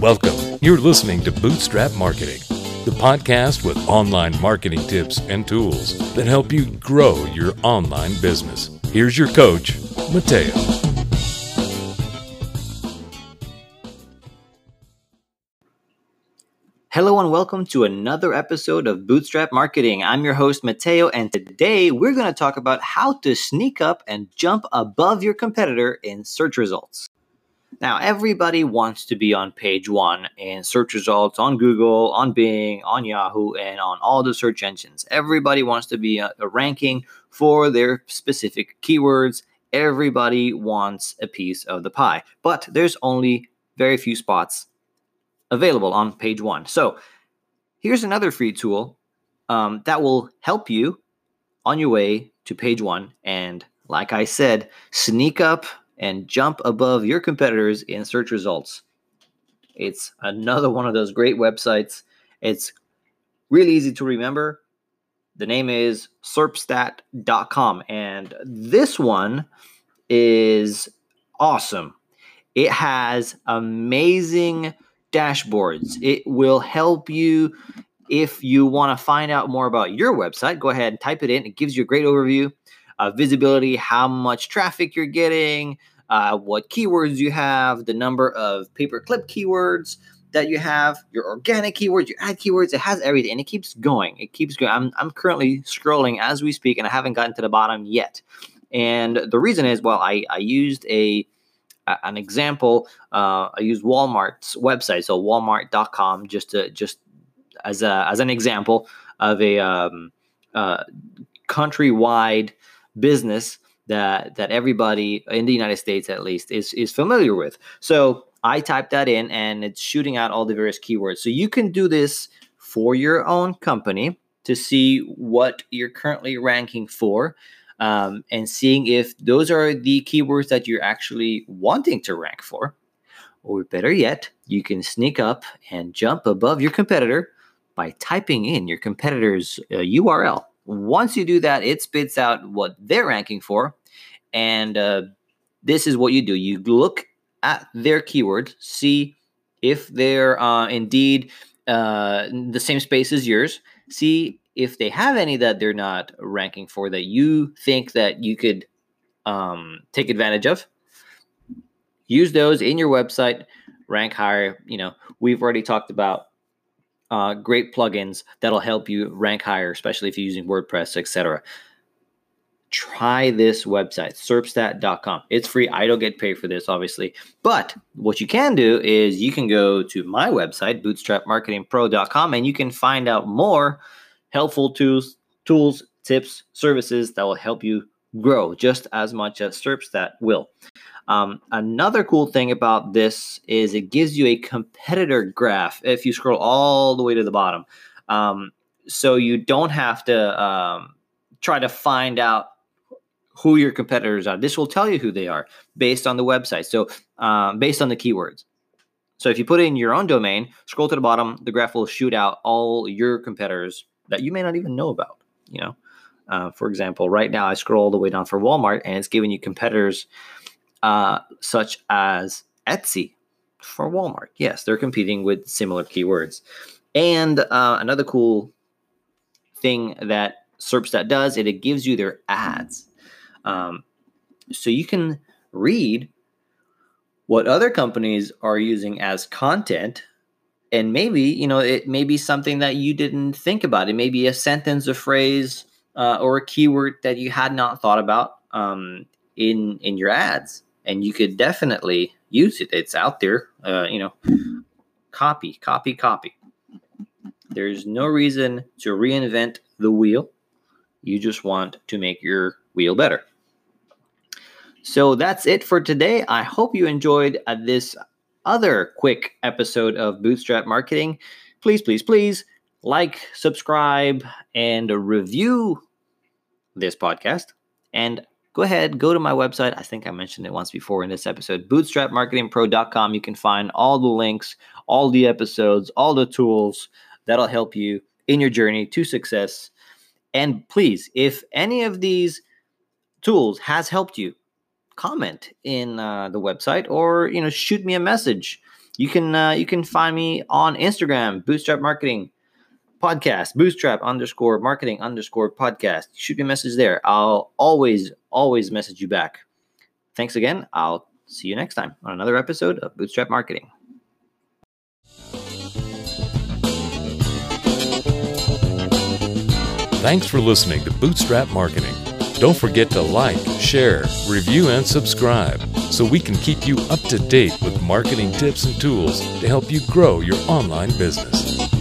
Welcome. You're listening to Bootstrap Marketing, the podcast with online marketing tips and tools that help you grow your online business. Here's your coach, Mateo. Hello and welcome to another episode of Bootstrap Marketing. I'm your host, Mateo, and today we're going to talk about how to sneak up and jump above your competitor in search results. Now, everybody wants to be on page one in search results on Google, on Bing, on Yahoo, and on all the search engines. Everybody wants to be a, uh, a ranking for their specific keywords. Everybody wants a piece of the pie, but there's only very few spots available on page one. So, here's another free tool um, that will help you on your way to page one. And like I said, sneak up and jump above your competitors in search results. It's another one of those great websites. It's really easy to remember. The name is serpstat.com, and this one is awesome. It has amazing dashboards. It will help you if you want to find out more about your website. Go ahead and type it in. It gives you a great overview uh, visibility, how much traffic you're getting, uh, what keywords you have, the number of pay per click keywords that you have, your organic keywords, your ad keywords. It has everything, and it keeps going. It keeps going. I'm I'm currently scrolling as we speak, and I haven't gotten to the bottom yet. And the reason is, well, I I used a an example. Uh, I used Walmart's website, so Walmart.com, just to just as a as an example of a um, uh, countrywide business that that everybody in the United States at least is is familiar with. So I type that in and it's shooting out all the various keywords. So you can do this for your own company to see what you're currently ranking for um, and seeing if those are the keywords that you're actually wanting to rank for. Or better yet, you can sneak up and jump above your competitor by typing in your competitor's uh, URL. Once you do that, it spits out what they're ranking for. And uh, this is what you do you look at their keywords, see if they're uh, indeed uh, the same space as yours, see if they have any that they're not ranking for that you think that you could um, take advantage of. Use those in your website, rank higher. You know, we've already talked about uh, great plugins that'll help you rank higher, especially if you're using WordPress, etc. Try this website, serpstat.com. It's free. I don't get paid for this, obviously. But what you can do is you can go to my website, bootstrapmarketingpro.com, and you can find out more helpful tools, tools, tips, services that will help you grow just as much as Serpstat will. Um, another cool thing about this is it gives you a competitor graph if you scroll all the way to the bottom. Um, so you don't have to um, try to find out who your competitors are. This will tell you who they are based on the website. So um, based on the keywords. So if you put in your own domain, scroll to the bottom, the graph will shoot out all your competitors that you may not even know about. You know, uh, for example, right now I scroll all the way down for Walmart, and it's giving you competitors uh, such as Etsy for Walmart. Yes, they're competing with similar keywords. And uh, another cool thing that Serpstat does, it, it gives you their ads. Um, so you can read what other companies are using as content and maybe you know it may be something that you didn't think about it may be a sentence a phrase uh, or a keyword that you had not thought about um, in in your ads and you could definitely use it. It's out there. Uh, you know, copy, copy, copy. There's no reason to reinvent the wheel. You just want to make your wheel better. So that's it for today. I hope you enjoyed uh, this other quick episode of Bootstrap Marketing. Please, please, please like, subscribe, and review this podcast. And go ahead, go to my website. I think I mentioned it once before in this episode, bootstrapmarketingpro.com. You can find all the links, all the episodes, all the tools that'll help you in your journey to success. And please, if any of these tools has helped you, comment in uh, the website or you know shoot me a message You can uh, you can find me on Instagram, Bootstrap Marketing Podcast, Bootstrap underscore Marketing underscore Podcast. Shoot me a message there. I'll always always message you back. Thanks again. I'll see you next time on another episode of Bootstrap Marketing. Thanks for listening to Bootstrap Marketing. Don't forget to like, share, review, and subscribe so we can keep you up to date with marketing tips and tools to help you grow your online business.